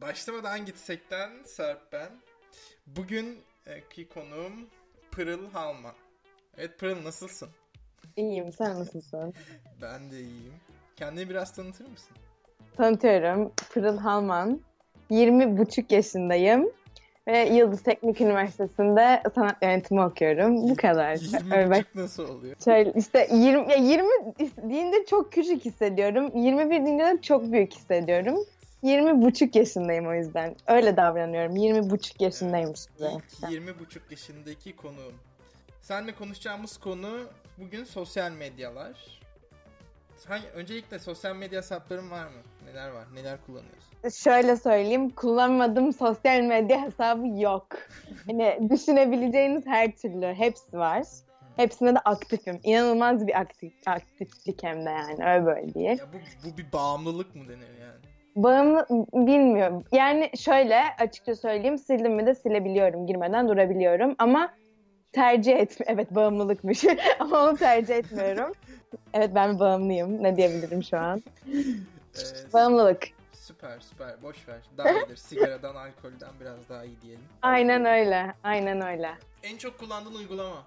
Başlamadan gitsekten Serp ben. Bugünkü konuğum Pırıl Halman. Evet Pırıl nasılsın? İyiyim, sen nasılsın? Ben de iyiyim. Kendini biraz tanıtır mısın? Tanıtıyorum. Pırıl Halman. 20 buçuk yaşındayım. Ve Yıldız Teknik Üniversitesi'nde sanat yönetimi okuyorum. Bu kadar. 20 Öyle buçuk nasıl oluyor? Şöyle işte 20, ya 20 deyince çok küçük hissediyorum. 21 deyince de çok büyük hissediyorum. 20 buçuk yaşındayım o yüzden. Öyle davranıyorum. 20 buçuk yaşındayım işte. İlk 20 buçuk yaşındaki konuğum. Seninle konuşacağımız konu bugün sosyal medyalar. Hangi, öncelikle sosyal medya hesapların var mı? Neler var? Neler kullanıyorsun? Şöyle söyleyeyim, kullanmadığım sosyal medya hesabı yok. hani düşünebileceğiniz her türlü hepsi var. Hepsinde de aktifim. İnanılmaz bir aktif, aktiflik hem de yani öyle böyle değil. Ya bu, bu bir bağımlılık mı denir yani? Bağımlı bilmiyorum. Yani şöyle açıkça söyleyeyim sildim mi de silebiliyorum. Girmeden durabiliyorum ama tercih et Evet bağımlılıkmış ama onu tercih etmiyorum. evet ben bağımlıyım. Ne diyebilirim şu an? Ee, Bağımlılık. Süper süper boş ver. Daha iyidir. Sigaradan, alkolden biraz daha iyi diyelim. Aynen öyle. Aynen öyle. En çok kullandığın uygulama?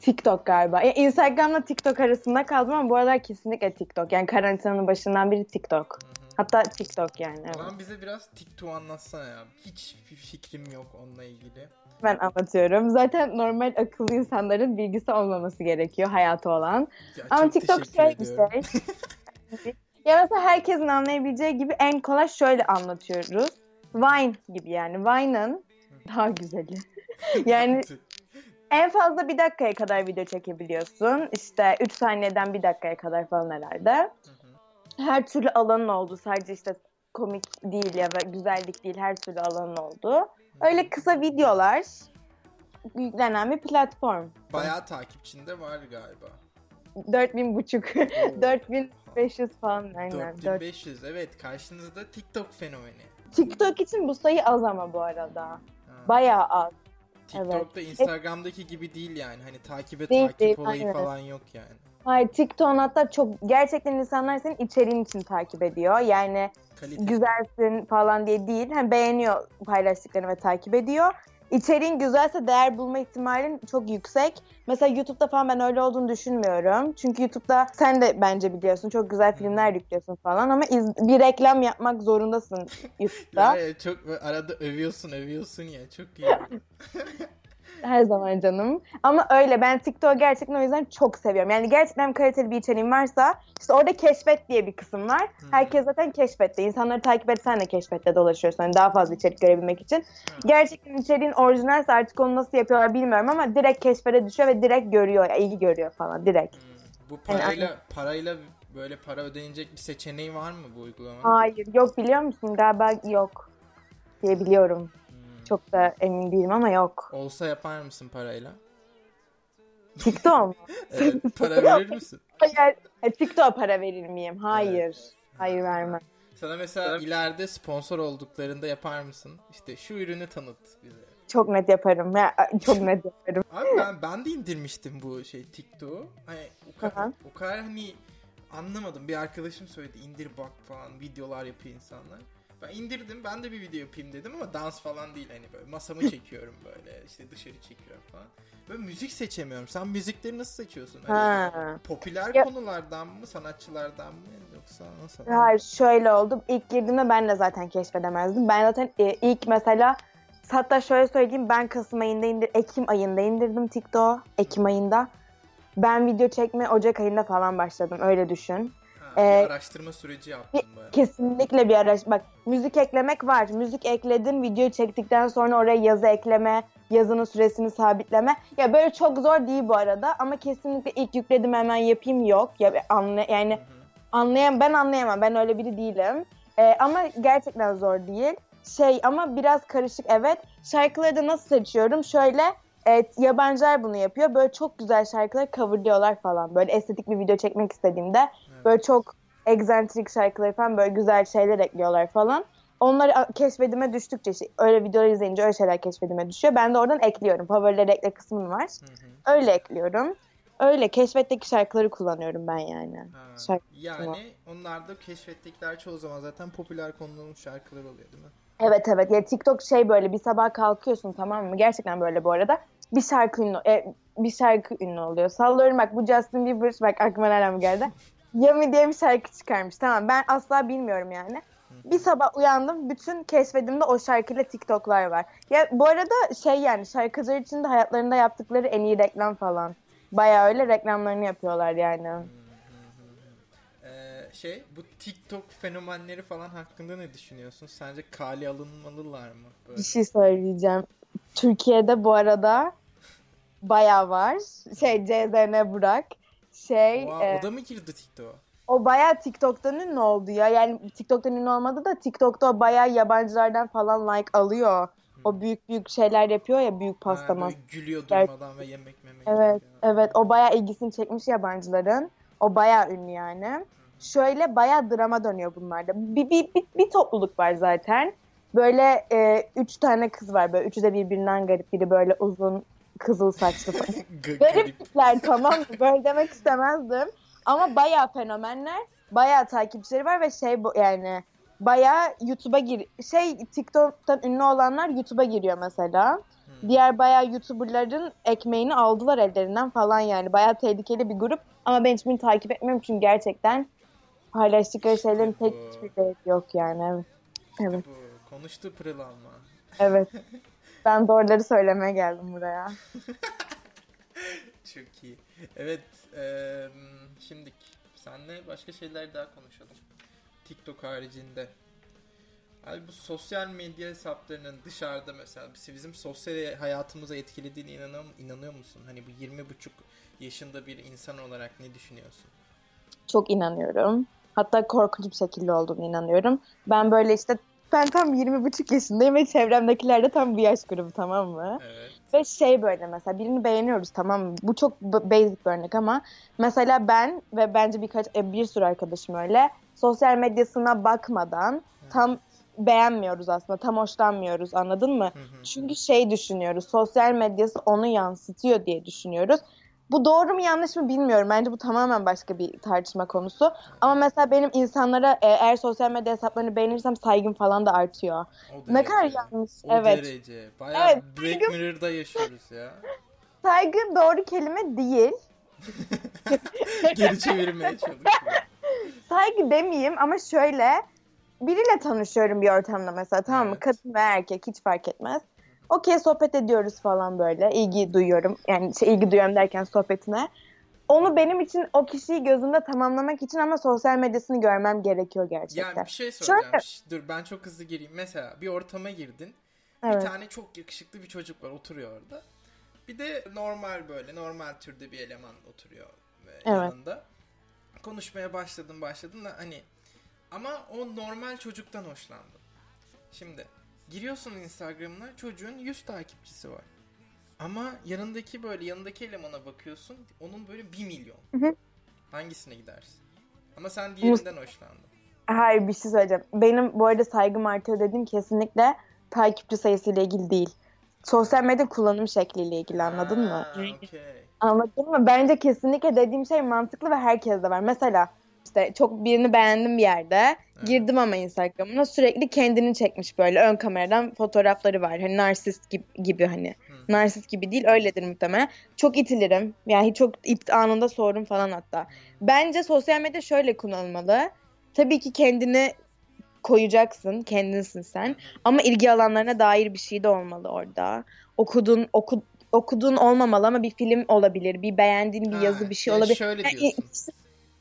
TikTok galiba. Ya Instagram'la TikTok arasında kaldım ama bu aralar kesinlikle TikTok. Yani karantinanın başından biri TikTok. Hı. Hatta TikTok yani. Evet. Bize biraz TikTok anlatsana ya. Hiç bir fikrim yok onunla ilgili. Ben anlatıyorum. Zaten normal akıllı insanların bilgisi olmaması gerekiyor hayatı olan. Ya, Ama TikTok şöyle bir şey. ya mesela herkesin anlayabileceği gibi en kolay şöyle anlatıyoruz. Vine gibi yani. Vine'ın daha güzeli. yani en fazla bir dakikaya kadar video çekebiliyorsun. İşte 3 saniyeden bir dakikaya kadar falan herhalde. Hı. Her türlü alanın oldu. Sadece işte komik değil ya da güzellik değil her türlü alanın oldu. Öyle kısa videolar yüklenen bir platform. Bayağı takipçinde var galiba. 4000 buçuk. Oo. 4500 falan aynen. 4. 4500 evet karşınızda TikTok fenomeni. TikTok için bu sayı az ama bu arada. Ha. Bayağı az. TikTok'ta Instagram'daki gibi değil yani. Hani takibe Değil, takip değil, olayı aynen. falan yok yani. Hayır TikTok'un hatta çok gerçekten insanlar senin içeriğin için takip ediyor. Yani Kalite. güzelsin falan diye değil. Hem beğeniyor paylaştıklarını ve takip ediyor. İçeriğin güzelse değer bulma ihtimalin çok yüksek. Mesela YouTube'da falan ben öyle olduğunu düşünmüyorum. Çünkü YouTube'da sen de bence biliyorsun çok güzel filmler yüklüyorsun falan ama iz- bir reklam yapmak zorundasın YouTube'da. Ya, ya, çok arada övüyorsun övüyorsun ya çok iyi. Her zaman canım. Ama öyle ben TikTok'u gerçekten o yüzden çok seviyorum. Yani gerçekten kaliteli bir içeriğin varsa işte orada keşfet diye bir kısım var. Hmm. Herkes zaten keşfette. İnsanları takip etsen de keşfette dolaşıyorsun. Hani daha fazla içerik görebilmek için. Gerçekten içeriğin orijinalse artık onu nasıl yapıyorlar bilmiyorum ama direkt keşfete düşüyor ve direkt görüyor. Ya, ilgi görüyor falan direkt. Hmm, Bu parayla parayla böyle para ödenecek bir seçeneği var mı bu uygulamanın? Hayır yok biliyor musun? Galiba yok diye biliyorum. Çok da emin değilim ama yok. Olsa yapar mısın parayla? TikTok mu? Evet, para verir misin? Hayır. E, TikTok'a para verir miyim? Hayır. Hayır vermem. Sana mesela ileride sponsor olduklarında yapar mısın? İşte şu ürünü tanıt bize. Çok net yaparım. Ya, çok net yaparım. Abi ben ben de indirmiştim bu şey TikTok'u. Hani o kadar, Aha. o kadar hani anlamadım. Bir arkadaşım söyledi indir bak falan videolar yapıyor insanlar. Ben indirdim ben de bir video yapayım dedim ama dans falan değil hani böyle masamı çekiyorum böyle işte dışarı çekiyorum falan. Böyle müzik seçemiyorum. Sen müzikleri nasıl seçiyorsun? Hani Ha. popüler Ya- konulardan mı sanatçılardan mı yoksa nasıl? Hayır şöyle oldu. İlk girdiğimde ben de zaten keşfedemezdim. Ben zaten e, ilk mesela hatta şöyle söyleyeyim ben Kasım ayında indir Ekim ayında indirdim TikTok'u. Ekim ayında. Ben video çekme Ocak ayında falan başladım. Öyle düşün. Ha, bir Ee, araştırma süreci yaptım bayağı. Kesinlikle bir araç. Bak müzik eklemek var. Müzik ekledin, video çektikten sonra oraya yazı ekleme, yazının süresini sabitleme. Ya böyle çok zor değil bu arada ama kesinlikle ilk yükledim hemen yapayım yok. Ya anla yani Hı hı. anlayam ben anlayamam. Ben öyle biri değilim. Ee, ama gerçekten zor değil. Şey ama biraz karışık evet. Şarkıları da nasıl seçiyorum? Şöyle evet, yabancılar bunu yapıyor. Böyle çok güzel şarkıları coverlıyorlar falan. Böyle estetik bir video çekmek istediğimde. Böyle çok egzantrik şarkıları falan böyle güzel şeyler ekliyorlar falan. Onları keşfedime düştükçe işte öyle videolar izleyince öyle şeyler keşfedime düşüyor. Ben de oradan ekliyorum. Favorileri ekle kısmım var. Hı hı. Öyle ekliyorum. Öyle keşfetteki şarkıları kullanıyorum ben yani. Ha. Şarkı- Yani onlar da keşfettikler çoğu zaman zaten popüler konulmuş şarkılar oluyor değil mi? Evet evet ya TikTok şey böyle bir sabah kalkıyorsun tamam mı? Gerçekten böyle bu arada. Bir şarkı ünlü, e, bir şarkı ünlü oluyor. Sallıyorum bak bu Justin Bieber bak aklıma nereden geldi. Yami diye bir şarkı çıkarmış tamam ben asla bilmiyorum yani. Bir sabah uyandım bütün keşfedimde o şarkıyla TikTok'lar var. Ya bu arada şey yani şarkıcılar için de hayatlarında yaptıkları en iyi reklam falan. Baya öyle reklamlarını yapıyorlar yani. Ee, şey bu TikTok fenomenleri falan hakkında ne düşünüyorsun? Sence kale alınmalılar mı? Böyle? Bir şey söyleyeceğim. Türkiye'de bu arada baya var. Şey CZN Burak. Şey Oha, e, o da mı girdi TikTok'a? o baya TikTok'tan ünlü oldu ya. Yani TikTok'tan ünlü olmadı da TikTok'ta baya yabancılardan falan like alıyor. O büyük büyük şeyler yapıyor ya büyük Ha, pasta böyle mas- gülüyor durmadan ve yemek memek Evet, yapıyor. evet. O bayağı ilgisini çekmiş yabancıların. O bayağı ünlü yani. Şöyle bayağı drama dönüyor bunlarda. Bir, bir, bir, bir topluluk var zaten. Böyle e, üç tane kız var böyle. Üçü de birbirinden garip. Biri böyle uzun kızıl saçlı garip tipler tamam mı? Böyle demek istemezdim. Ama bayağı fenomenler. Bayağı takipçileri var ve şey yani bayağı YouTube'a gir şey TikTok'tan ünlü olanlar YouTube'a giriyor mesela. Hmm. Diğer bayağı YouTuber'ların ekmeğini aldılar ellerinden falan yani. Bayağı tehlikeli bir grup. Ama ben hiçbirini takip etmiyorum çünkü gerçekten paylaştıkları şeylerin tek hiçbir değeri yok yani. Evet. Evet. Bu konuştu Pırıl Alman. evet. Ben doğruları söylemeye geldim buraya. Çok iyi. Evet, eee şimdi senle başka şeyler daha konuşalım. TikTok haricinde. Abi bu sosyal medya hesaplarının dışarıda mesela bizim sosyal hayatımıza etkilediğine inanıyor, inanıyor musun? Hani bu 20 buçuk yaşında bir insan olarak ne düşünüyorsun? Çok inanıyorum. Hatta korkunç bir şekilde olduğunu inanıyorum. Ben böyle işte ben tam 20 yaşındayım ve çevremdekiler de tam bu yaş grubu tamam mı? Evet. Ve şey böyle mesela birini beğeniyoruz tamam mı? Bu çok basic bir örnek ama mesela ben ve bence birkaç e, bir sürü arkadaşım öyle sosyal medyasına bakmadan tam beğenmiyoruz aslında. Tam hoşlanmıyoruz anladın mı? Hı hı. Çünkü şey düşünüyoruz. Sosyal medyası onu yansıtıyor diye düşünüyoruz. Bu doğru mu yanlış mı bilmiyorum. Bence bu tamamen başka bir tartışma konusu. Ama mesela benim insanlara e, eğer sosyal medya hesaplarını beğenirsem saygım falan da artıyor. O Ne kadar yanlış. O evet. derece. Bayağı Evet, Black saygım- Mirror'da yaşıyoruz ya. Saygı doğru kelime değil. Geri çevirmeye çalışıyor. saygı demeyeyim ama şöyle biriyle tanışıyorum bir ortamda mesela tamam mı? Evet. Kadın ve erkek hiç fark etmez. Okey sohbet ediyoruz falan böyle. ilgi duyuyorum. Yani şey, ilgi duyuyorum derken sohbetine. Onu benim için o kişiyi gözümde tamamlamak için ama sosyal medyasını görmem gerekiyor gerçekten. Yani bir şey soracağım. Şöyle- Dur ben çok hızlı gireyim. Mesela bir ortama girdin. Evet. Bir tane çok yakışıklı bir çocuk var oturuyor orada. Bir de normal böyle normal türde bir eleman oturuyor e, Evet. yanında. Konuşmaya başladın başladın da hani ama o normal çocuktan hoşlandı. Şimdi giriyorsun Instagram'ına çocuğun 100 takipçisi var. Ama yanındaki böyle yanındaki elemana bakıyorsun onun böyle 1 milyon. Hı hı. Hangisine gidersin? Ama sen diğerinden hoşlandın. Hayır bir şey söyleyeceğim. Benim bu arada saygım artıyor dediğim kesinlikle takipçi sayısıyla ilgili değil. Sosyal medya kullanım şekliyle ilgili anladın mı? Ha, okey. Anladın mı? Bence kesinlikle dediğim şey mantıklı ve herkes de var. Mesela işte çok birini beğendim bir yerde. Girdim ama Instagram'ına sürekli kendini çekmiş böyle ön kameradan fotoğrafları var. Hani narsist gibi, gibi hani. Hı. Narsist gibi değil öyledir muhtemelen. Çok itilirim. Yani çok it anında sordum falan hatta. Bence sosyal medya şöyle kullanılmalı. Tabii ki kendini koyacaksın. Kendinsin sen. Ama ilgi alanlarına dair bir şey de olmalı orada. Okudun, oku, okuduğun olmamalı ama bir film olabilir. Bir beğendiğin bir Ha, yazı bir şey olabilir. Şöyle Yani diyorsun.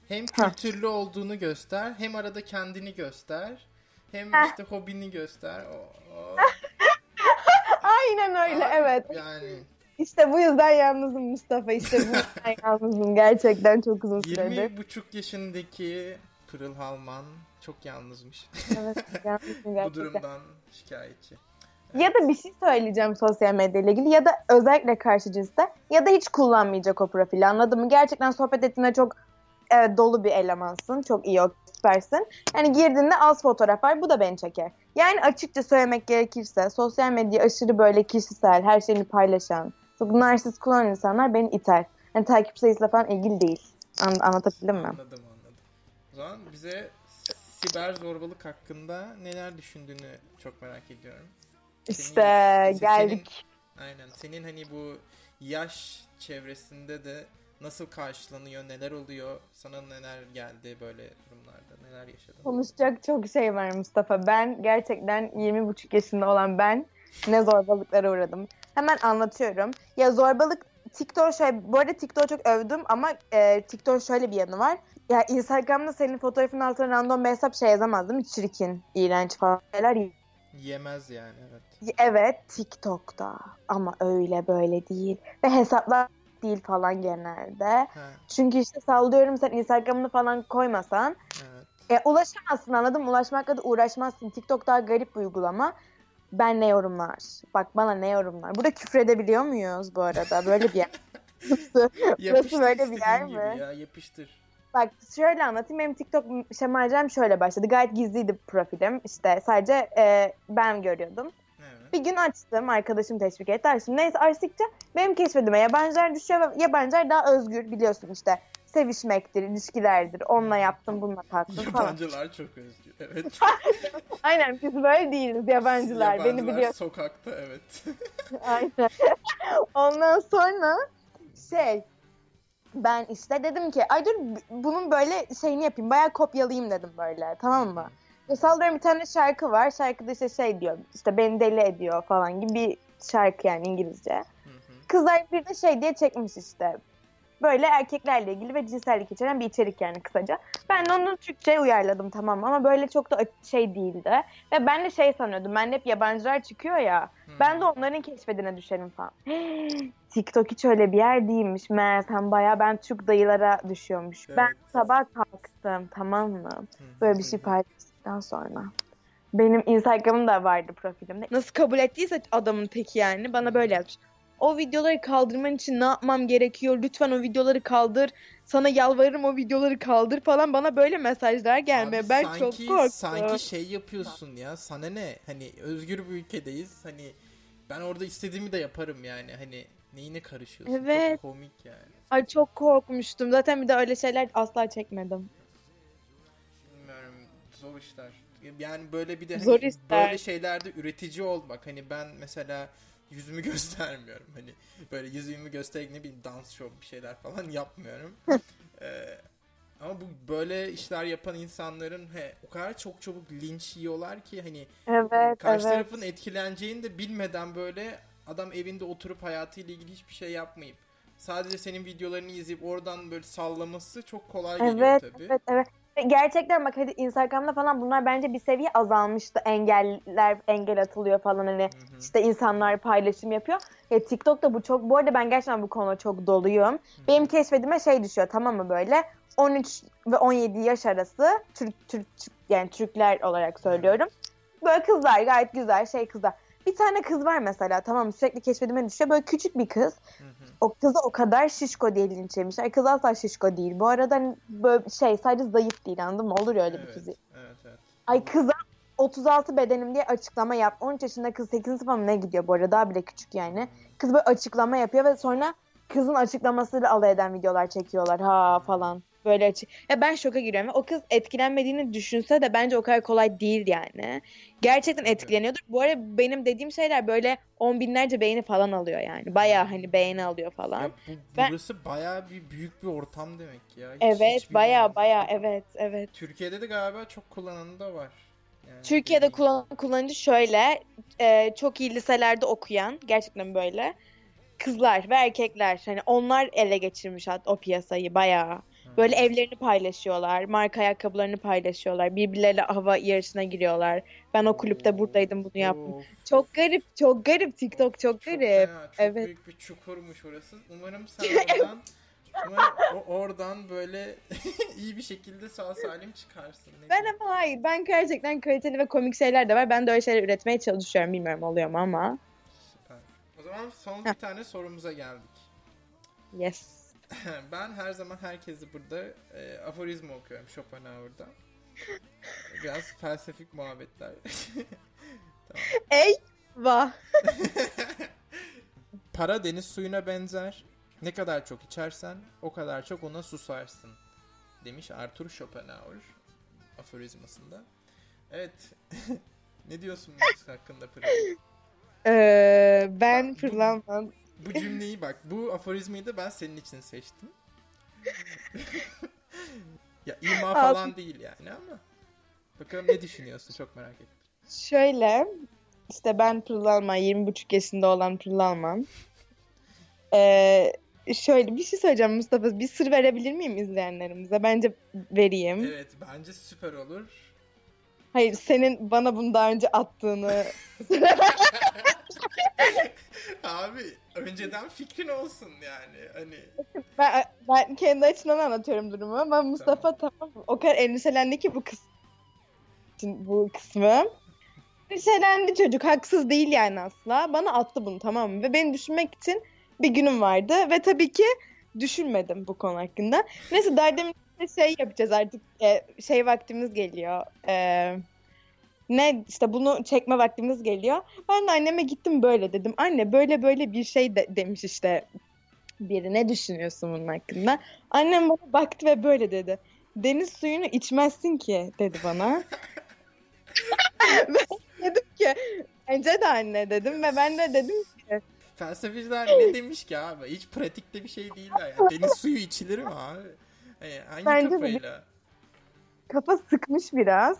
Hem kültürlü olduğunu göster, hem arada kendini göster, hem işte hobini göster. O, o- Aynen öyle Abi, evet. Yani İşte bu yüzden yalnızım Mustafa. İşte bu yüzden yalnızım. Gerçekten çok uzun süredir. 20 buçuk yaşındaki Pırıl Halman çok yalnızmış. Evet yalnızım Bu gerçekten. durumdan şikayetçi. Ya da bir şey söyleyeceğim sosyal medya ile ilgili ya da özellikle karşı cinste ya da hiç kullanmayacak o profili anladın mı? Gerçekten sohbet ettiğinde çok evet, dolu bir elemansın. Çok iyi süpersin. Yani girdiğinde az fotoğraf var bu da beni çeker. Yani açıkça söylemek gerekirse sosyal medya aşırı böyle kişisel her şeyini paylaşan çok narsist kullanan insanlar beni iter. Yani takip sayısıyla falan ilgili değil. An- anlatabildim mi? Anladım anladım. O zaman bize siber zorbalık hakkında neler düşündüğünü çok merak ediyorum. İşte senin- geldik. Aynen. Senin hani bu yaş çevresinde de nasıl karşılanıyor, neler oluyor, sana neler geldi böyle durumlarda, neler yaşadın? Konuşacak çok şey var Mustafa. Ben gerçekten 20 yaşında olan ben ne zorbalıklara uğradım. Hemen anlatıyorum. Ya zorbalık TikTok şöyle, bu arada TikTok'u çok övdüm ama e, TikTok şöyle bir yanı var. Ya Instagram'da senin fotoğrafın altına random bir hesap şey yazamaz değil mi? Çirkin, iğrenç falan şeyler. Yemez yani evet. Evet TikTok'ta ama öyle böyle değil. Ve hesaplar değil falan genelde. Ha, Çünkü işte sallıyorum sen Instagram'ını falan koymasan evet. e, ulaşamazsın anladın mı? Ulaşmakla da uğraşmazsın. TikTok daha garip bir uygulama. Ben ne yorumlar? Bak bana ne yorumlar? Burada küfür edebiliyor muyuz bu arada? Böyle bir yer. Yapıştır böyle bir yer mi? Ya yapıştır. Bak şöyle anlatayım. Benim TikTok şemalcem şöyle başladı. Gayet gizliydi profilim. İşte sadece e, ben görüyordum. Bir gün açtım. Arkadaşım teşvik etti. Açtım. Neyse açtıkça benim keşfedime yabancılar düşüyor ve yabancılar daha özgür biliyorsun işte. Sevişmektir, ilişkilerdir. Onunla yaptım, bununla kalktım falan. Yabancılar çok özgür. Evet. Aynen biz böyle değiliz yabancılar. Beni Yabancılar biliyorsun. sokakta evet. Aynen. Ondan sonra şey ben işte dedim ki ay dur bunun böyle şeyini yapayım. Bayağı kopyalayayım dedim böyle tamam mı? Ya sallıyorum bir tane şarkı var. Şarkıda işte şey diyor işte beni deli ediyor falan gibi bir şarkı yani İngilizce. Hı hı. Kızlar bir de şey diye çekmiş işte. Böyle erkeklerle ilgili ve cinsellik içeren bir içerik yani kısaca. Ben onu Türkçe'ye uyarladım tamam ama böyle çok da şey değildi. Ve ben de şey sanıyordum. Ben de hep yabancılar çıkıyor ya. Hı. Ben de onların keşfedine düşerim falan. TikTok hiç öyle bir yer değilmiş. Meğersem baya ben Türk dayılara düşüyormuş. Ben Evet. sabah kalktım tamam mı? Böyle bir şey paylaştıktan sonra. Benim Instagram'ım da vardı profilimde. Nasıl kabul ettiyse adamın teki yani bana böyle yazmış. O videoları kaldırman için ne yapmam gerekiyor? Lütfen o videoları kaldır. Sana yalvarırım o videoları kaldır falan. Bana böyle mesajlar gelmeye. Abi ben sanki, çok korktum. Sanki şey yapıyorsun ya. Sana ne? Hani özgür bir ülkedeyiz. Hani ben orada istediğimi de yaparım yani. Hani neyine karışıyorsun? Evet. Çok komik yani. Ay çok korkmuştum. Zaten bir de öyle şeyler asla çekmedim. Zor işler. Yani böyle bir de hani Zor işler. böyle şeylerde üretici olmak. Hani ben mesela yüzümü göstermiyorum. Hani böyle yüzümü göstererek ne bileyim dans show bir şeyler falan yapmıyorum. Ee, ama bu böyle işler yapan insanların he, o kadar çok çabuk linç yiyorlar ki hani Evet, karşı evet. tarafın etkileneceğini de bilmeden böyle adam evinde oturup hayatıyla ilgili hiçbir şey yapmayıp sadece senin videolarını izleyip oradan böyle sallaması çok kolay geliyor Evet, tabii. evet, evet. Gerçekten bak hadi Instagram'da falan bunlar bence bir seviye azalmıştı. Engeller, engel atılıyor falan hani Hı hı. işte insanlar paylaşım yapıyor. Ya TikTok'ta bu çok, bu arada ben gerçekten bu konuda çok doluyum. Benim keşfedime şey düşüyor tamam mı böyle 13 ve 17 yaş arası Türk, Türk yani Türkler olarak söylüyorum. Böyle kızlar gayet güzel şey kızlar. Bir tane kız var mesela tamam sürekli keşfedime düşüyor. Böyle küçük bir kız. Hı hı. O kızı o kadar şişko diye linç yemişler. Kız asla şişko değil. Bu arada hani böyle şey sadece zayıf değil anladın mı? Olur ya öyle bir Evet, kız. evet, evet. Ay kıza 36 bedenim diye açıklama yap. 13 yaşında kız 8. sınıfa mı ne gidiyor bu arada daha bile küçük yani. Kız böyle açıklama yapıyor ve sonra kızın açıklamasıyla alay eden videolar çekiyorlar ha falan. Böyle açık. Ya ben şoka giriyorum. O kız etkilenmediğini düşünse de bence o kadar kolay değil yani. Gerçekten etkileniyordur. Bu arada benim dediğim şeyler böyle on binlerce beğeni falan alıyor yani. Bayağı hani beğeni alıyor falan. Ya bu, Ben- burası bayağı bir büyük bir ortam demek ya. Hiç- Evet baya baya evet evet. Türkiye'de de galiba çok kullananı da var. Yani Türkiye'de kullan kullanıcı şöyle e, çok iyi liselerde okuyan gerçekten böyle kızlar ve erkekler hani onlar ele geçirmiş o piyasayı bayağı. Böyle evlerini paylaşıyorlar, marka ayakkabılarını paylaşıyorlar, birbirleriyle hava yarışına giriyorlar. Ben o kulüpte buradaydım bunu yaptım. Of, Çok garip, çok garip TikTok çok garip. fena, çok Evet. büyük bir çukurmuş orası. Umarım sen oradan umarım oradan böyle iyi bir şekilde sağ salim çıkarsın. Ne Ben ama hayır, ben gerçekten kaliteli ve komik şeyler de var. Ben de öyle şeyler üretmeye çalışıyorum. Bilmiyorum oluyor mu ama. Süper. O zaman son bir tane sorumuza geldik. Yes. ben her zaman herkesi burada e, aforizma okuyorum Schopenhauer'dan. Biraz felsefik muhabbetler. Eyvah. Para deniz suyuna benzer. Ne kadar çok içersen o kadar çok ona susarsın demiş Arthur Schopenhauer aforizmasında. Evet. ne diyorsun bu hakkında Pırıl? Ee, ben Bak, bu- cümleyi bak bu aforizmayı da ben senin için seçtim. ya ima falan değil yani ama. Bakalım ne düşünüyorsun çok merak ettim. Şöyle işte ben Pırlalman 20,5 yaşında olan Pırlalman. Ee, şöyle bir şey söyleyeceğim Mustafa. Bir sır verebilir miyim izleyenlerimize? Bence vereyim. Evet bence süper olur. Hayır senin bana bunu daha önce attığını Abi önceden fikrin olsun yani. Hani ben, ben kendi açımdan anlatıyorum durumu ama Mustafa tamam mı? O kadar endişelendi ki bu kız bu kısmı. Endişelendi çocuk. Haksız değil yani asla. Bana attı bunu tamam mı? Ve beni düşünmek için bir günüm vardı. Ve tabii ki düşünmedim bu konu hakkında. Neyse derdimizde şey yapacağız artık. e, şey vaktimiz geliyor. E, ne işte bunu çekme vaktimiz geliyor. Ben de anneme gittim böyle dedim. Anne böyle böyle bir şey de, demiş işte biri. Ne düşünüyorsun bunun hakkında? Annem bana baktı ve böyle dedi. Deniz suyunu içmezsin ki dedi bana. dedim ki bence de anne dedim ve ben de dedim felsefeciler ne demiş ki abi? Hiç pratikte bir şey değil ya. Yani deniz suyu içilir mi abi? Hani hangi Bence de kafayla? kafa sıkmış biraz.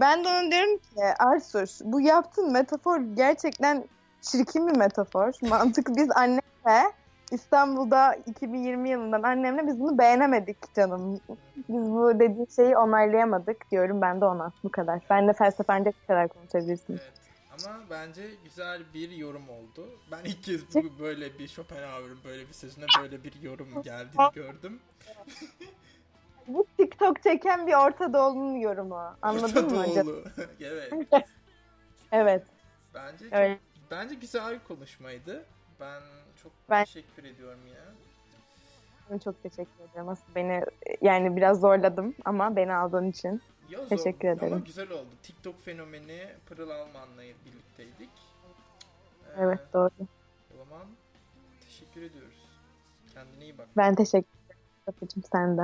Ben de ona diyorum ki Arsus bu yaptığın metafor gerçekten çirkin bir metafor. Mantık biz annemle İstanbul'da 2020 yılından annemle biz bunu beğenemedik canım. Biz bu dediği şeyi onaylayamadık diyorum ben de ona. Bu kadar. Ben de felsefence bu kadar konuşabilirsiniz. Evet. Ama bence güzel bir yorum oldu. Ben ilk kez bu böyle bir Schopenhauer'ın böyle bir sözüne böyle bir yorum geldiğini gördüm. Bu TikTok çeken bir Orta Doğulu'nun yorumu. Anladın Orta mı hocam? Doğulu. evet. Evet. Bence çok, Öyle. bence güzel bir konuşmaydı. Ben çok Ben- teşekkür ediyorum ya. Ben Çok teşekkür ederim. Asıl beni yani biraz zorladım ama beni aldığın için. Ya zor- Teşekkür Ama ederim. güzel oldu. TikTok fenomeni Pırıl Alman'la birlikteydik. Ee, Evet doğru. O zaman teşekkür ediyoruz. Kendine iyi bak. Ben teşekkür ederim. Mustafa'cığım sen de.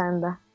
Bay bay. Sen de.